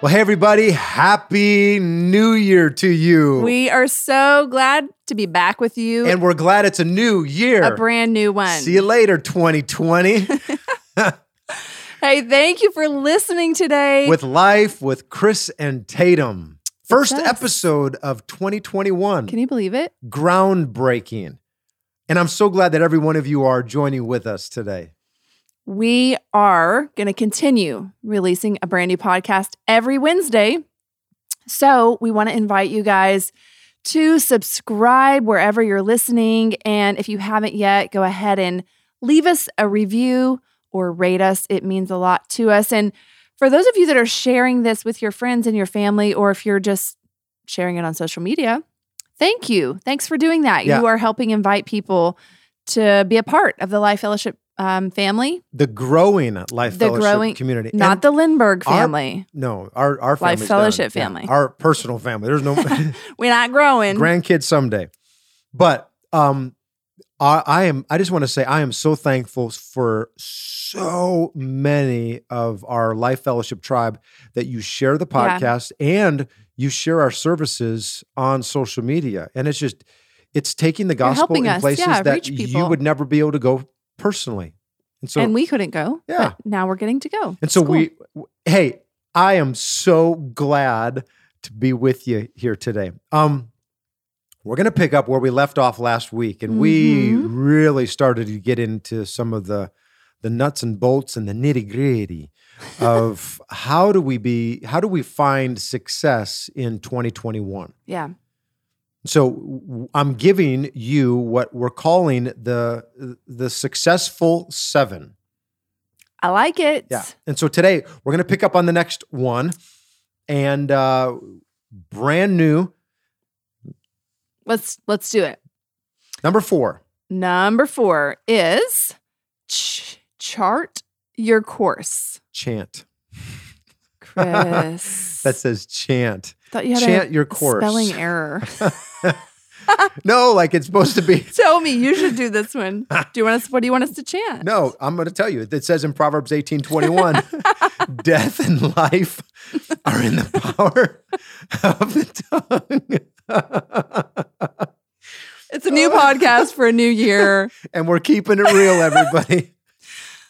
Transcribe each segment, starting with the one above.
Well, hey, everybody, happy new year to you. We are so glad to be back with you. and we're glad it's a new year. a brand new one. See you later, 2020, Hey, thank you for listening today. with Life with Chris and Tatum. First episode of 2021. Can you believe it? Groundbreaking. And I'm so glad that every one of you are joining with us today. We are going to continue releasing a brand new podcast every Wednesday. So, we want to invite you guys to subscribe wherever you're listening. And if you haven't yet, go ahead and leave us a review or rate us. It means a lot to us. And for those of you that are sharing this with your friends and your family, or if you're just sharing it on social media, thank you. Thanks for doing that. Yeah. You are helping invite people to be a part of the Life Fellowship um, family, The growing Life The Fellowship growing- community. not And the Lindbergh our- family. No, our, our Life family's done. Fellowship Yeah, family. our personal family. There's no We're not growing. grandkids someday. But um, I, I am. I just want to say I am so thankful for so many of our Life Fellowship tribe that you share the Yeah. podcast and you share our services on social media, and it's just it's taking the gospel in us, places yeah, that you would never be able to go personally. And so and we couldn't go. Yeah. But now we're getting to go. and so cool. we, hey, I am so glad to be with you here today. Um, we're going to pick up where we left off last week, and we Mhm. really started to get into some of the the nuts and bolts and the nitty gritty of how do we be, how do we find success in 2021. Yeah. So I'm giving you what we're calling the the successful seven. I like it. Yeah. And so today we're going to pick up on the next one and uh, brand new Let's let's do it. number four. Number four is ch- chart your course. Chant. Chris. That says chant. Thought you had chant a your course. spelling error. No, like it's supposed to be. Tell me, you should do this one. Do you want us? What do you want us to chant? No, I'm going to tell you. It says in Proverbs 18 21, death and life are in the power of the tongue. It's a new podcast for a new year. and we're keeping it real, everybody.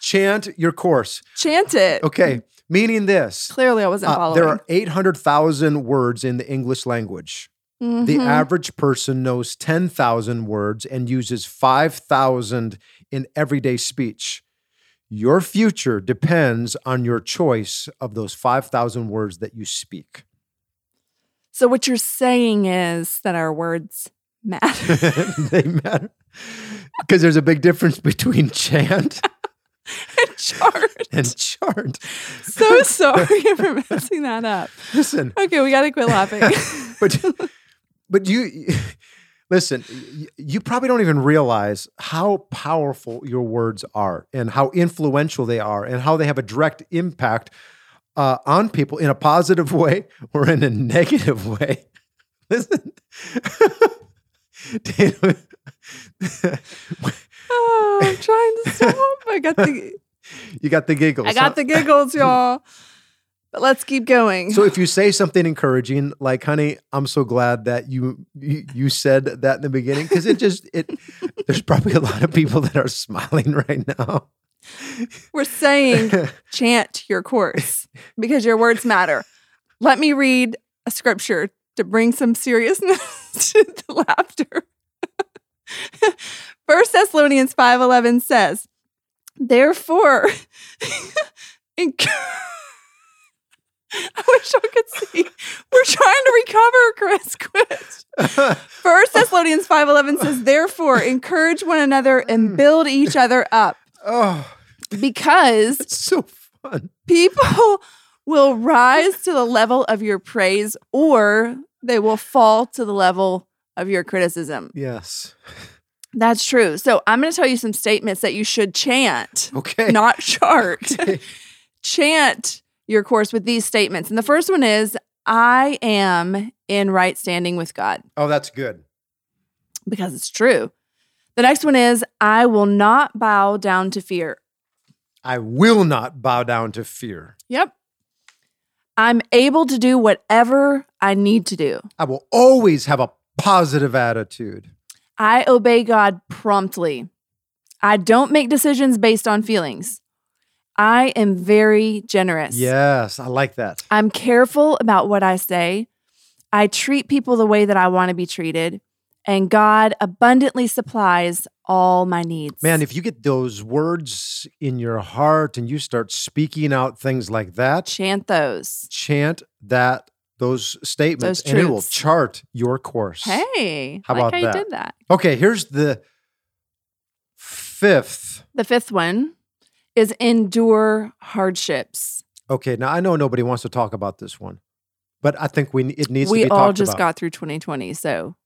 Chant your course. Chant it. Okay. Meaning this. Clearly, I wasn't Uh, following. there are 800,000 words in the English language. The Mhm. average person knows 10,000 words and uses 5,000 in everyday speech. Your future depends on your choice of those 5,000 words that you speak. So what you're saying is that our words matter. they matter. Because there's a big difference between chant And chart. and chart. So sorry for messing that up. Listen, Okay, we gotta quit laughing. but but you listen you probably don't even realize how powerful your words are and how influential they are and how they have a direct impact uh, on people in a positive way or in a negative way listen trying to stop. I got the you got the giggles I got huh? the giggles, y'all. But let's keep going. so if you say something encouraging like honey i'm so glad that you you, you said that in the beginning because it just it there's probably a lot of people that are smiling right now We're saying chant your course because your words matter. Let me read a scripture to bring some seriousness to the laughter. First Thessalonians 5:11 says, "Therefore, I wish I could see. We're trying to recover, Chris. Quit. First Thessalonians 5:11 says, "Therefore, encourage one another and build each other up, oh because it's so fun people will rise to the level of your praise or they will fall to the level of your criticism. Yes. That's true. So I'm going to tell you some statements that you should chant, Okay. not chart. Okay. chant your course with these statements. And the first one is I am in right standing with God Oh, that's good. because it's true. The next one is I will not bow down to fear. I will not bow down to fear. Yep. I'm able to do whatever I need to do. I will always have a positive attitude. I obey God promptly. I don't make decisions based on feelings. I am very generous. Yes, I like that. I'm careful about what I say. I treat people the way that I want to be treated. And God abundantly supplies all my needs. Man, if you get those words in your heart and you start speaking out things like that, chant those. chant that those statements Those and it will chart your course. Hey, How like about how that? you did that. Okay, here's the fifth. The fifth one is endure hardships. Okay, now I know nobody wants to talk about this one, but I think we it needs we to be all just about. got through 2020, so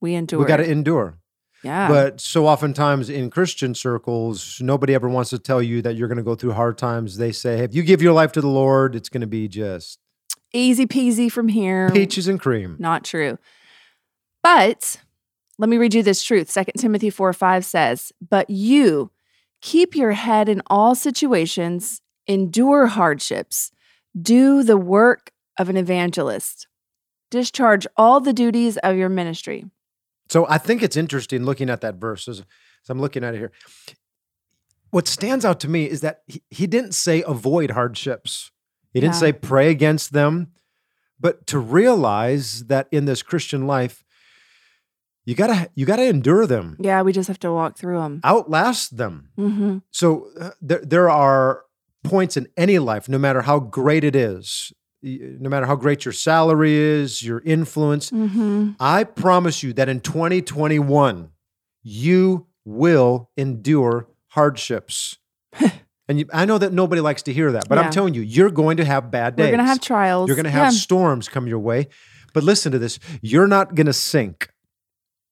we endure. we got to endure. yeah. But so oftentimes in Christian circles, nobody ever wants to tell you that you're going to go through hard times. They say, if you give your life to the Lord, it's going to be just Easy peasy from here. peaches and cream. Not true. But let me read you this truth. 2 Timothy 4 5 says, But you keep your head in all situations, endure hardships, do the work of an evangelist, discharge all the duties of your ministry. So I think it's interesting looking at that verse as, as I'm looking at it here. What stands out to me is that he, he didn't say avoid hardships. He didn't Yeah. say pray against them, but to realize that in this Christian life, you gotta you gotta endure them, Yeah, we just have to walk through them. outlast them. hmm So uh, there, there are points in any life, no matter how great it is, no matter how great your salary is, your influence. hmm I promise you that in 2021, you will endure hardships. And you, I know that nobody likes to hear that, but Yeah. I'm telling you, you're going to have bad days. We're going to have trials. You're going to have Yeah. storms come your way. But listen to this you're not going to sink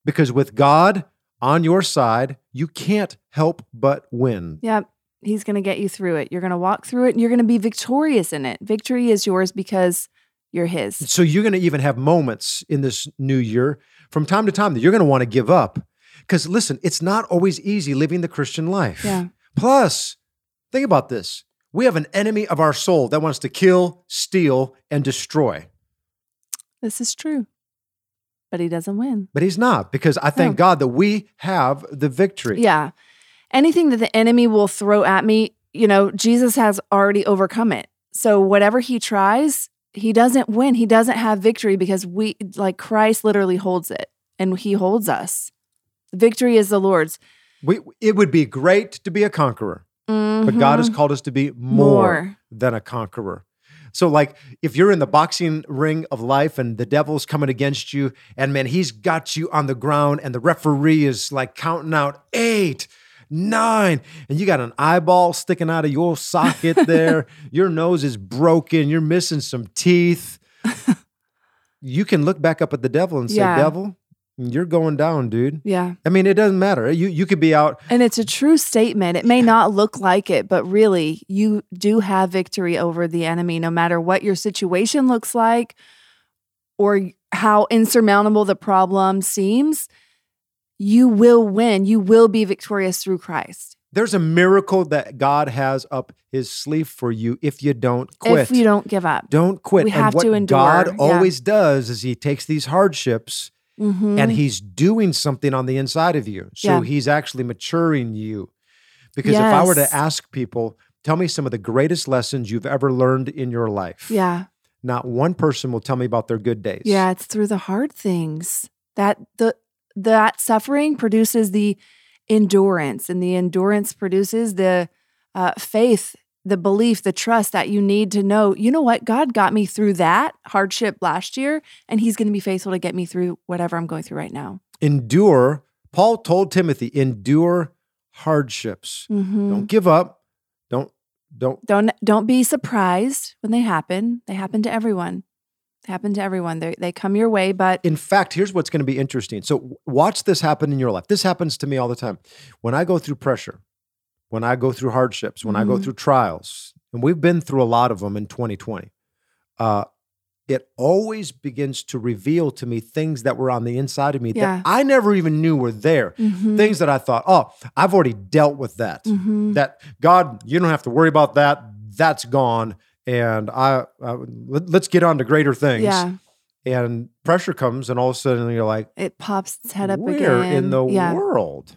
because with God on your side, you can't help but win. Yep. He's going to get you through it. You're going to walk through it and you're going to be victorious in it. Victory is yours because you're His. So you're going to even have moments in this new year from time to time that you're going to want to give up. Because listen, it's not always easy living the Christian life. Yeah. Plus, think about this. We have an enemy of our soul that wants to kill, steal, and destroy. This is true. But He doesn't win. But he's not, because I thank No. God that we have the victory. Yeah. Anything that the enemy will throw at me, you know, Jesus has already overcome it. So whatever he tries, he doesn't win. He doesn't have victory because we, like Christ literally holds it and he holds us. Victory is the Lord's. We, it would be great to be a conqueror, but God has Mhm. called us to be more, More. than a conqueror. So, like, if you're in the boxing ring of life and the devil's coming against you, and man, he's got you on the ground, and the referee is like counting out eight, nine, and you got an eyeball sticking out of your socket there, your nose is broken, you're missing some teeth. you can look back up at the devil and say, Yeah. Devil, you're going down, dude. Yeah. I mean, it doesn't matter. You you could be out And it's a true statement. It may not look like it, but really, you do have victory over the enemy, no matter what your situation looks like or how insurmountable the problem seems. You will win. You will be victorious through Christ. there's a miracle that God has up his sleeve for you if you don't quit. If you don't give up. don't quit. We and have what to endure, God yeah. always does is he takes these hardships Mhm. and he's doing something on the inside of you. So Yeah. he's actually maturing you. Because if I were to ask people, tell me some of the greatest lessons you've ever learned in your life. yeah. Not one person will tell me about their good days. Yeah, it's through the hard things that the that suffering produces the endurance, and the endurance produces the uh, faith, the belief, the trust that you need to know. You know what? God got me through that hardship last year, and He's going to be faithful to get me through whatever I'm going through right now. Endure. Paul told Timothy, endure hardships. Mhm. Don't give up. Don't don't Don't don't be surprised when they happen. They happen to everyone. They happen to everyone. They they come your way, but In fact, here's what's going to be interesting. So, watch this happen in your life. This happens to me all the time. When I go through pressure, when I go through hardships, when I go Mhm. through trials, and we've been through a lot of them in 2020, uh, it always begins to reveal to me things that were on the inside of me Yeah. that I never even knew were there. Mhm. Things that I thought, oh, I've already dealt with that. Mhm. That God, you don't have to worry about that. That's gone. And I, I let, let's get on to greater things yeah, and pressure comes and all of a sudden you're like it pops its head up where again. in the yeah, world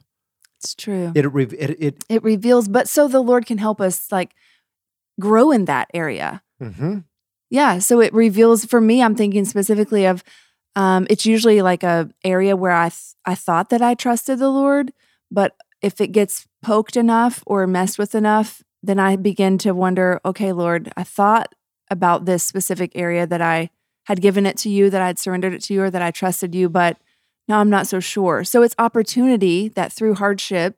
it's true. it, re- it it it reveals, but so the Lord can help us like grow in that area. mhm. Yeah. So it reveals for me, I'm thinking specifically of um, it's usually like a area where I th- I thought that I trusted the Lord, but if it gets poked enough or messed with enough, then I begin to wonder, okay, Lord, I thought about this specific area that I had given it to you, that I'd surrendered it to you, or that I trusted you, but now I'm not so sure. So it's opportunity that through hardship,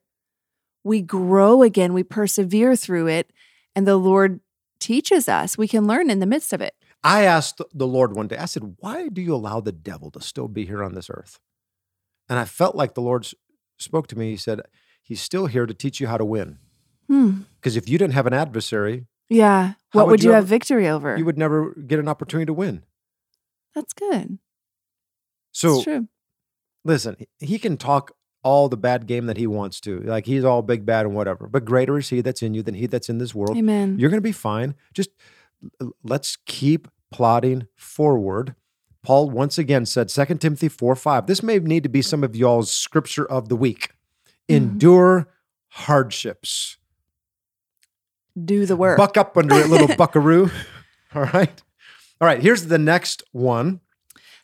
we grow again, we persevere through it, and the Lord teaches us. We can learn in the midst of it. i asked the lord one day i said why do you allow the devil to still be here on this earth and i felt like the lord spoke to me he said he's still here to teach you how to win Hmm. because if you didn't have an adversary Yeah. What would would you you have ever- victory over? you would never get an opportunity to win That's good. so. Listen, he can talk all the bad game that he wants to. Like he's all big bad and whatever. But greater is he that's in you than he that's in this world. Amen. You're going to be fine. Just let's keep plodding forward. Paul once again said 2 Timothy 4 5. This may need to be some of y'all's scripture of the week. Mhm. Endure hardships. Do the work. Buck up under it, little buckaroo. All right. All right. Here's the next one.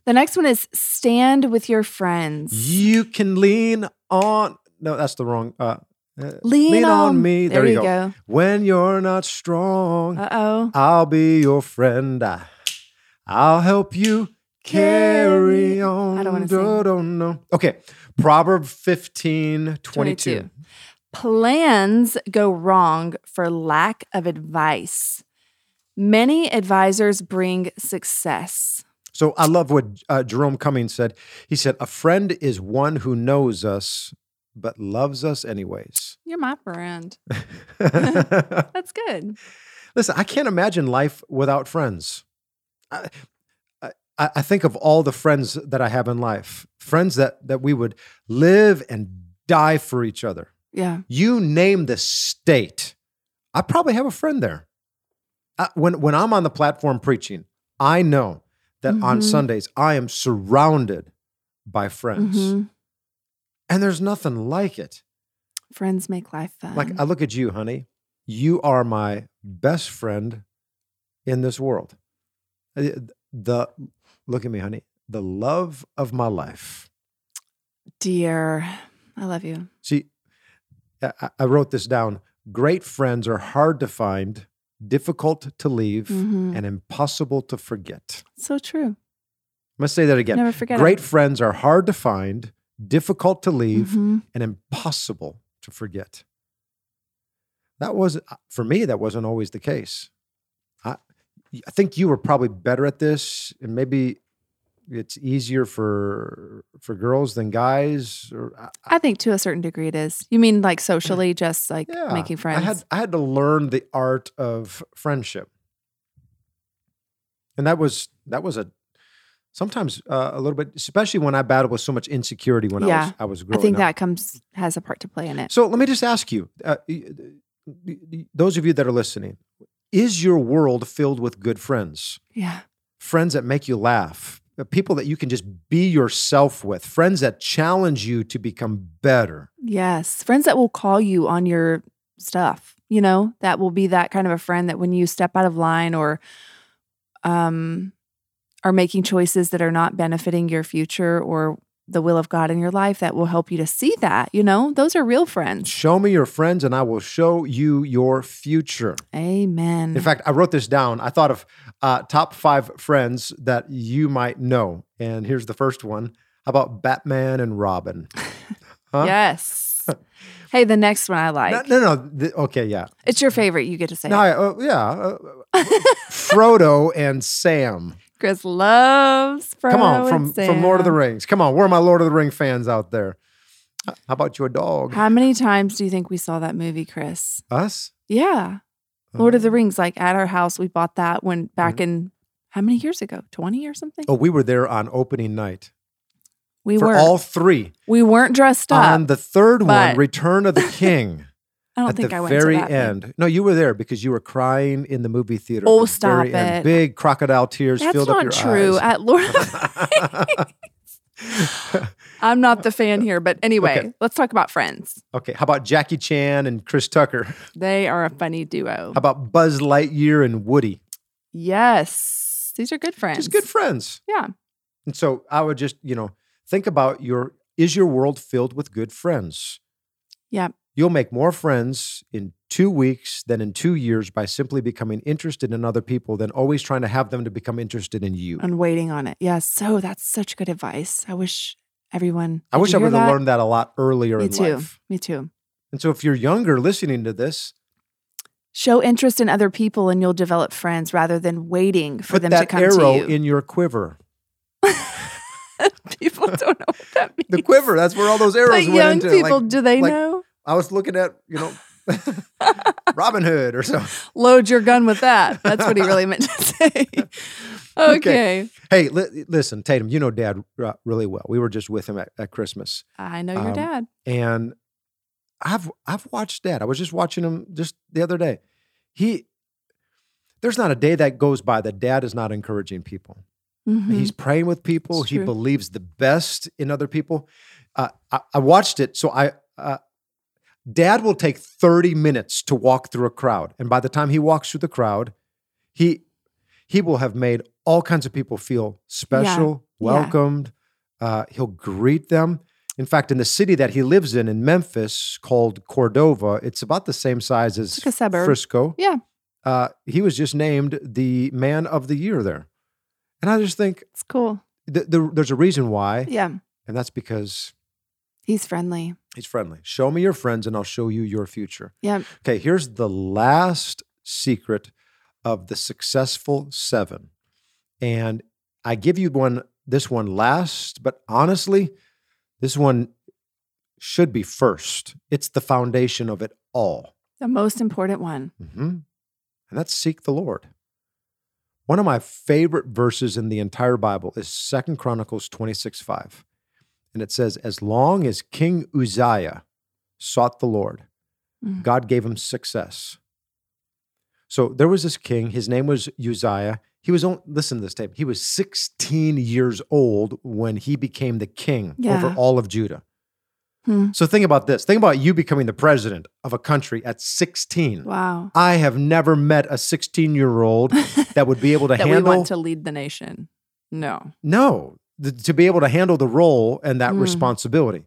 The next one is stand with your friends. You can lean on. No, that's the wrong. Uh, uh, Lean, on, me. There, There, you you go. When you're not strong, Uh oh. I'll be your friend. I, I'll help you carry on. I don't wanna sing. Do- know. Okay. Proverb 15, 22. 22. Plans go wrong for lack of advice. Many advisors bring success. So I love what uh, Jerome Cummings said. He said, A friend is one who knows us, but loves us anyways. You're my friend. That's good. Listen, I can't imagine life without friends. I, I, I think of all the friends that I have in life, friends that that we would live and die for each other. Yeah. You name the state, I probably have a friend there. I, when when I'm on the platform preaching, I know that on Mhm. Sundays I am surrounded by friends, Mhm. and there's nothing like it. Friends make life fun. Like I look at you, honey. You are my best friend in this world. Uh, The look at me, honey. The love of my life. Dear, I love you. See, I- I wrote this down. Great friends are hard to find, difficult to leave, Mhm. and impossible to forget. So true. I'm gonna say that again. Never forget Great it. friends are hard to find, difficult to leave, Mhm. and impossible to forget. That was for me. That wasn't always the case. I, I think you were probably better at this, and maybe it's easier for for girls than guys. Or I- I think to a certain degree it is. You mean like socially, just like yeah, making friends? I had I had to learn the art of friendship, and that was that was a sometimes uh, a little bit, especially when I battled with so much insecurity when I was I was I think up. that comes has a part to play in it. So let me just ask you, uh, those of you that are listening, is your world filled with good friends? Yeah. Friends that make you laugh, people that you can just be yourself with, friends that challenge you to become better. Yes. Friends that will call you on your stuff, you know, that will be that kind of a friend that when you step out of line or um are making choices that are not benefiting your future or the will of God in your life that will help you to see that, you know? Those are real friends. Show me your friends, and I will show you your future. Amen. In fact, I wrote this down. I thought of uh, top five friends that you might know, and here's the first one. How about Batman and Robin? Huh? Yes. hey, the next one I like. No, no, no. th- okay, yeah. It's your favorite. You get to say. No, it. I, uh, yeah. Uh, Frodo and Sam. Chris loves Frodo Come on, from from Lord of the Rings. Come on, where are my Lord of the Ring fans out there? How about your dog? How many times do you think we saw that movie, Chris? Us? Yeah. Lord of the Uh, Rings, like at our house, we bought that when back in how many years ago? 20 or something? Oh, we were there on opening night we were. all three. we weren't dressed up. On the third one, Return of the King. I don't at think the I went very to that one. end. No, you were there because you were crying in the movie theater. Oh, the stop very end. it. Big crocodile tears That's filled not up your true. eyes. At Lord I'm not the fan here, but anyway, Okay. let's talk about friends. okay, how about Jackie Chan and Chris Tucker? They are a funny duo. How about Buzz Lightyear and Woody? Yes. These are good friends. Just good friends. Yeah. And so I would just, you know, think about your is your world filled with good friends? Yeah. You'll make more friends in two weeks than in two years by simply becoming interested in other people than always trying to have them to become interested in you. And waiting on it. Yeah. So that's such good advice. I wish everyone. I wish I would have learned that a lot earlier Me in too. life. Me too. And so if you're younger listening to this, Show interest in other people and you'll develop friends rather than waiting for put them to come to you. arrow in your quiver. people don't know what that means. The quiver, that's where all those But arrows went young into. people, like, do they like- know? I was looking at, you know, Robin Hood or something. Load your gun with that. That's what he really meant to say. okay. Hey, li- listen, Tatum, you know Dad really well. We were just with him at, at Christmas, I know your Um, dad. and I've I've watched Dad. I was just watching him just the other day. He there's not a day that goes by that Dad is not encouraging people. Mhm. He's praying with people. He believes the best in other people. Uh, I, I watched it, so I. Uh, Dad will take 30 minutes to walk through a crowd, and by the time he walks through the crowd, he he will have made all kinds of people feel special, Yeah. welcomed. Uh, he'll greet them. In fact, in the city that he lives in, in Memphis, called Cordova, it's about the same size as like. Frisco. Yeah. Uh, he was just named the Man of the Year there, and I just think It's cool. th- there- there's a reason why, Yeah. and that's because He's friendly. He's friendly. Show me your friends, and I'll show you your future. Yeah. Okay, here's the last secret of the successful seven, and I give you one. This one last, but honestly, this one should be first. It's the foundation of it all. The most important one. hmm And that's seek the Lord. One of my favorite verses in the entire Bible is Second Chronicles 26 5. And it says, As long as King Uzziah sought the Lord, Mhm. God gave him success. So there was this king, his name was Uzziah. He was, on, listen to this tape, he was 16 years old when he became the king over all of Judah. Hmm. So think about this. Think about you becoming the president of a country at 16. Wow. I have never met a 16 year old that would be able to that handle. we want to lead the nation. No. no, th- to be able to handle the role and that Mm. responsibility.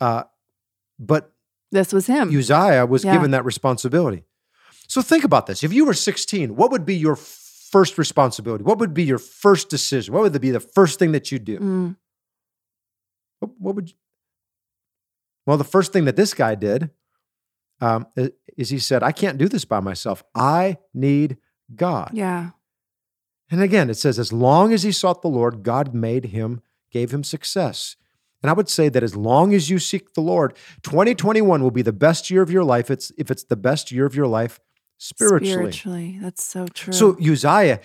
Uh, but This was him. Uzziah was Yeah. given that responsibility. So think about this. If you were 16, what would be your first responsibility? What would be your first decision? What would be the first thing that you do? Mm. What, what would you? Well, the first thing that this guy did um, is he said, I can't do this by myself. I need God. Yeah. And again, it says, as long as he sought the Lord, God made him, gave him success. And I would say that as long as you seek the Lord, 2021 will be the best year of your life. It's if it's the best year of your life spiritually. Spiritually. That's so true. So Uzziah,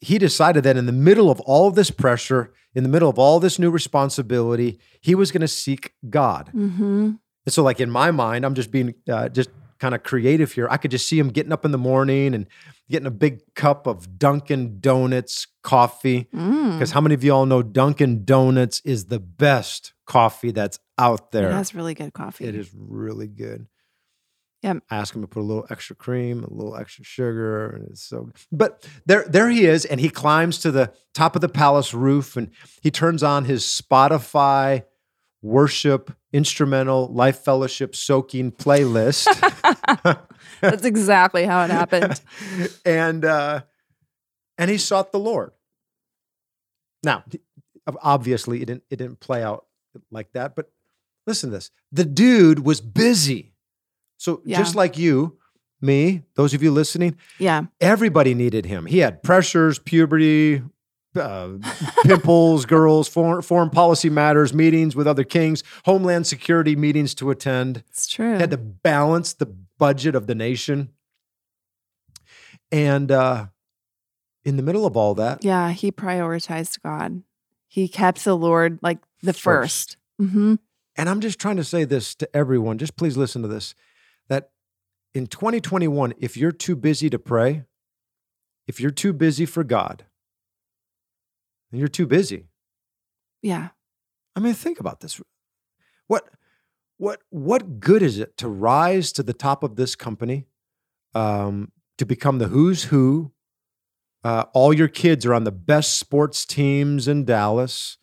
he decided that in the middle of all of this pressure, in the middle of all this new responsibility, he was going to seek God. hmm And so, like in my mind, I'm just being uh, just kind of creative here. I could just see him getting up in the morning and getting a big cup of Dunkin' Donuts coffee. Mm. Because how many of y'all know Dunkin' Donuts is the best coffee that's out there? It has really good coffee. It is really good. Yep. I ask him to put a little extra cream, a little extra sugar, and it's so. But there, there he is, and he climbs to the top of the palace roof, and he turns on his Spotify worship instrumental life fellowship soaking playlist. That's exactly how it happened. and uh, and he sought the Lord. Now, obviously, it didn't it didn't play out like that. But listen to this: the dude was busy. So Yeah. just like you, me, those of you listening, Yeah. everybody needed him. He had pressures, puberty, uh, pimples, girls, foreign, foreign policy matters, meetings with other kings, homeland security meetings to attend. It's true. Had to balance the budget of the nation. And uh, in the middle of all that, yeah, he prioritized God. He kept the Lord like the First. 1st Mm-hmm. and I'm just trying to say this to everyone, just please listen to this that in 2021, if you're too busy to pray, if you're too busy for God, then you're too busy. Yeah. I mean, think about this. What what what good is it to rise to the top of this company, um, to become the who's who? Uh, all your kids are on the best sports teams in Dallas.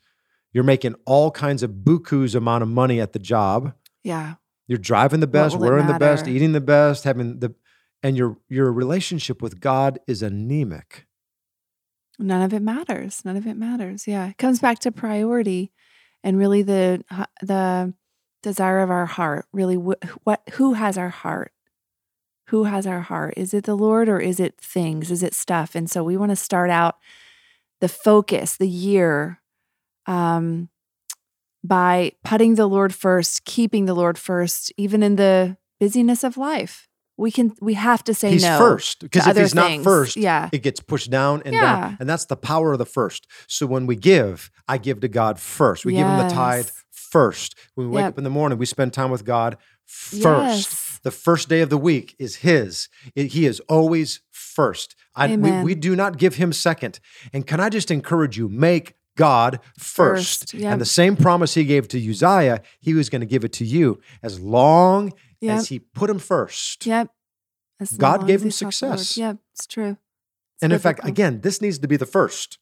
You're making all kinds of buku's amount of money at the job. Yeah. You're driving the best, wearing the best, eating the best, having the, and your your relationship with God is anemic. None of it matters. None of it matters. Yeah. It comes back to priority and really the the desire of our heart. Really wh- what who has our heart? Who has our heart? Is it the Lord or is it things? Is it stuff? And so we want to start out the focus, the year um by putting the Lord first, keeping the Lord first even in the busyness of life. We can we have to say he's no. first because if he's not first, Yeah. it gets pushed down and Yeah. down, and that's the power of the first. So when we give, I give to God first. We give him the tithe first. When we wake Yep. up in the morning, we spend time with God first. Yes. The first day of the week is His. It- he is always first. I, we, we do not give Him second. And can I just encourage you, make God first. First, yep. And the same promise He gave to Uzziah, He was going to give it to you as long Yep. as He put Him first. Yep. As God gave him he sought the Lord. success. Yep, it's true. It's And in fact, again, this needs to be the first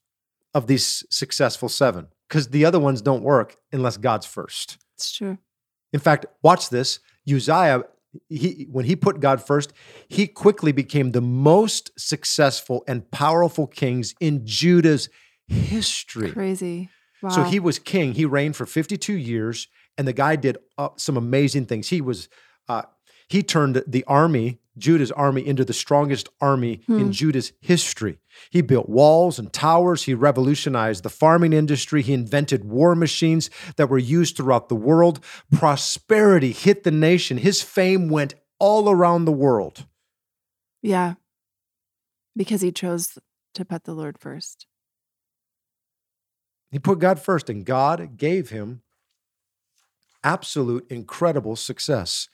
of these successful seven because the other ones don't work unless God's first. it's true. In fact, watch this. Uzziah, he, when he put God first, he quickly became the most successful and powerful kings in Judah's history. Crazy. Wow. So he was king. He reigned for 52 years, and the guy did uh, some amazing things. He was, uh, he turned the army, Judah's army, into the strongest army Hmm. in Judah's history. He built walls and towers. He revolutionized the farming industry. He invented war machines that were used throughout the world. Prosperity hit the nation. His fame went all around the world. yeah. Because he chose to put the Lord first. He put God first, and God gave him absolute, incredible success.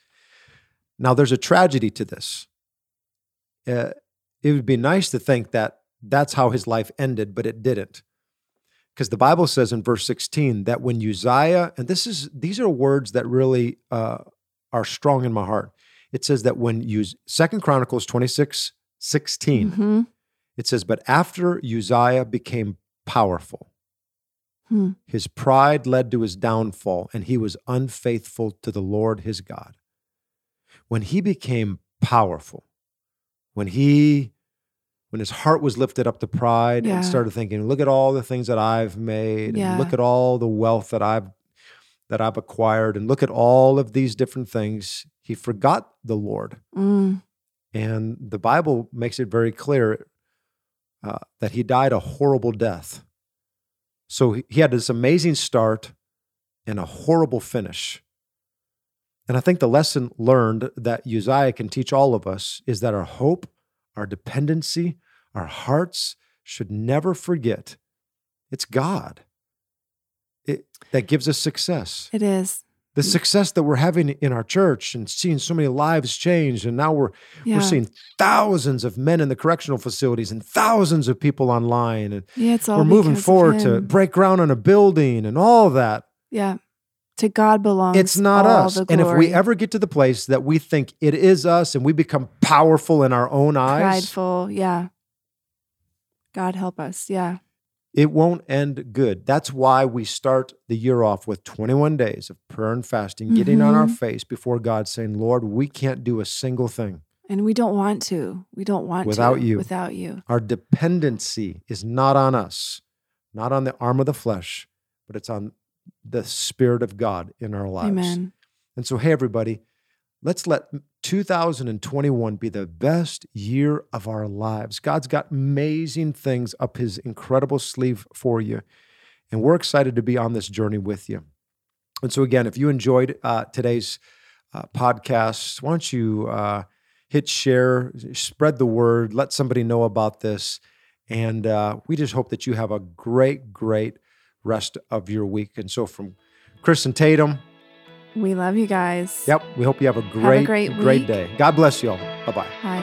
Now, there's a tragedy to this. Uh, it would be nice to think that that's how his life ended, but it didn't. Because the Bible says in verse 16 that when Uzziah, and this is these are words that really uh, are strong in my heart. It says that when Uz, Second Chronicles 26, 16, Mhm. it says, But after Uzziah became powerful, Hmm. his pride led to his downfall, and he was unfaithful to the Lord his God. When he became powerful, when he when his heart was lifted up to pride Yeah. and started thinking, look at all the things that I've made, Yeah. and look at all the wealth that I've that I've acquired, and look at all of these different things, he forgot the Lord. Mm. And the Bible makes it very clear uh, that he died a horrible death. So he- he had this amazing start and a horrible finish. And I think the lesson learned that Uzziah can teach all of us is that our hope, our dependency, our hearts should never forget it's God it, that gives us success It is. the success that we're having in our church and seeing so many lives change and now we're Yeah. we're seeing thousands of men in the correctional facilities and thousands of people online and yeah, it's all we're moving forward to break ground on a building and all that Yeah. To God belongs it's not us and if we ever get to the place that we think it is us and we become powerful in our own eyes prideful, yeah. God help us. Yeah. it won't end good that's why we start the year off with 21 days of prayer and fasting getting on our Mhm. face before god saying lord we can't do a single thing And we don't want to. We don't want Without to you. without you. Our dependency is not on us, not on the arm of the flesh, but it's on the Spirit of God in our lives. Amen. And so, hey, everybody, let's let 2021 be the best year of our lives. God's got amazing things up his incredible sleeve for you. And we're excited to be on this journey with you. And so, again, if you enjoyed uh, today's uh, podcast, why don't you uh, hit share, spread the word, let somebody know about this. And uh, we just hope that you have a great, great rest of your week. And so, from Chris and Tatum, We love you guys. yep, we hope you have a great, great great day. God bless you all. Bye bye. Bye.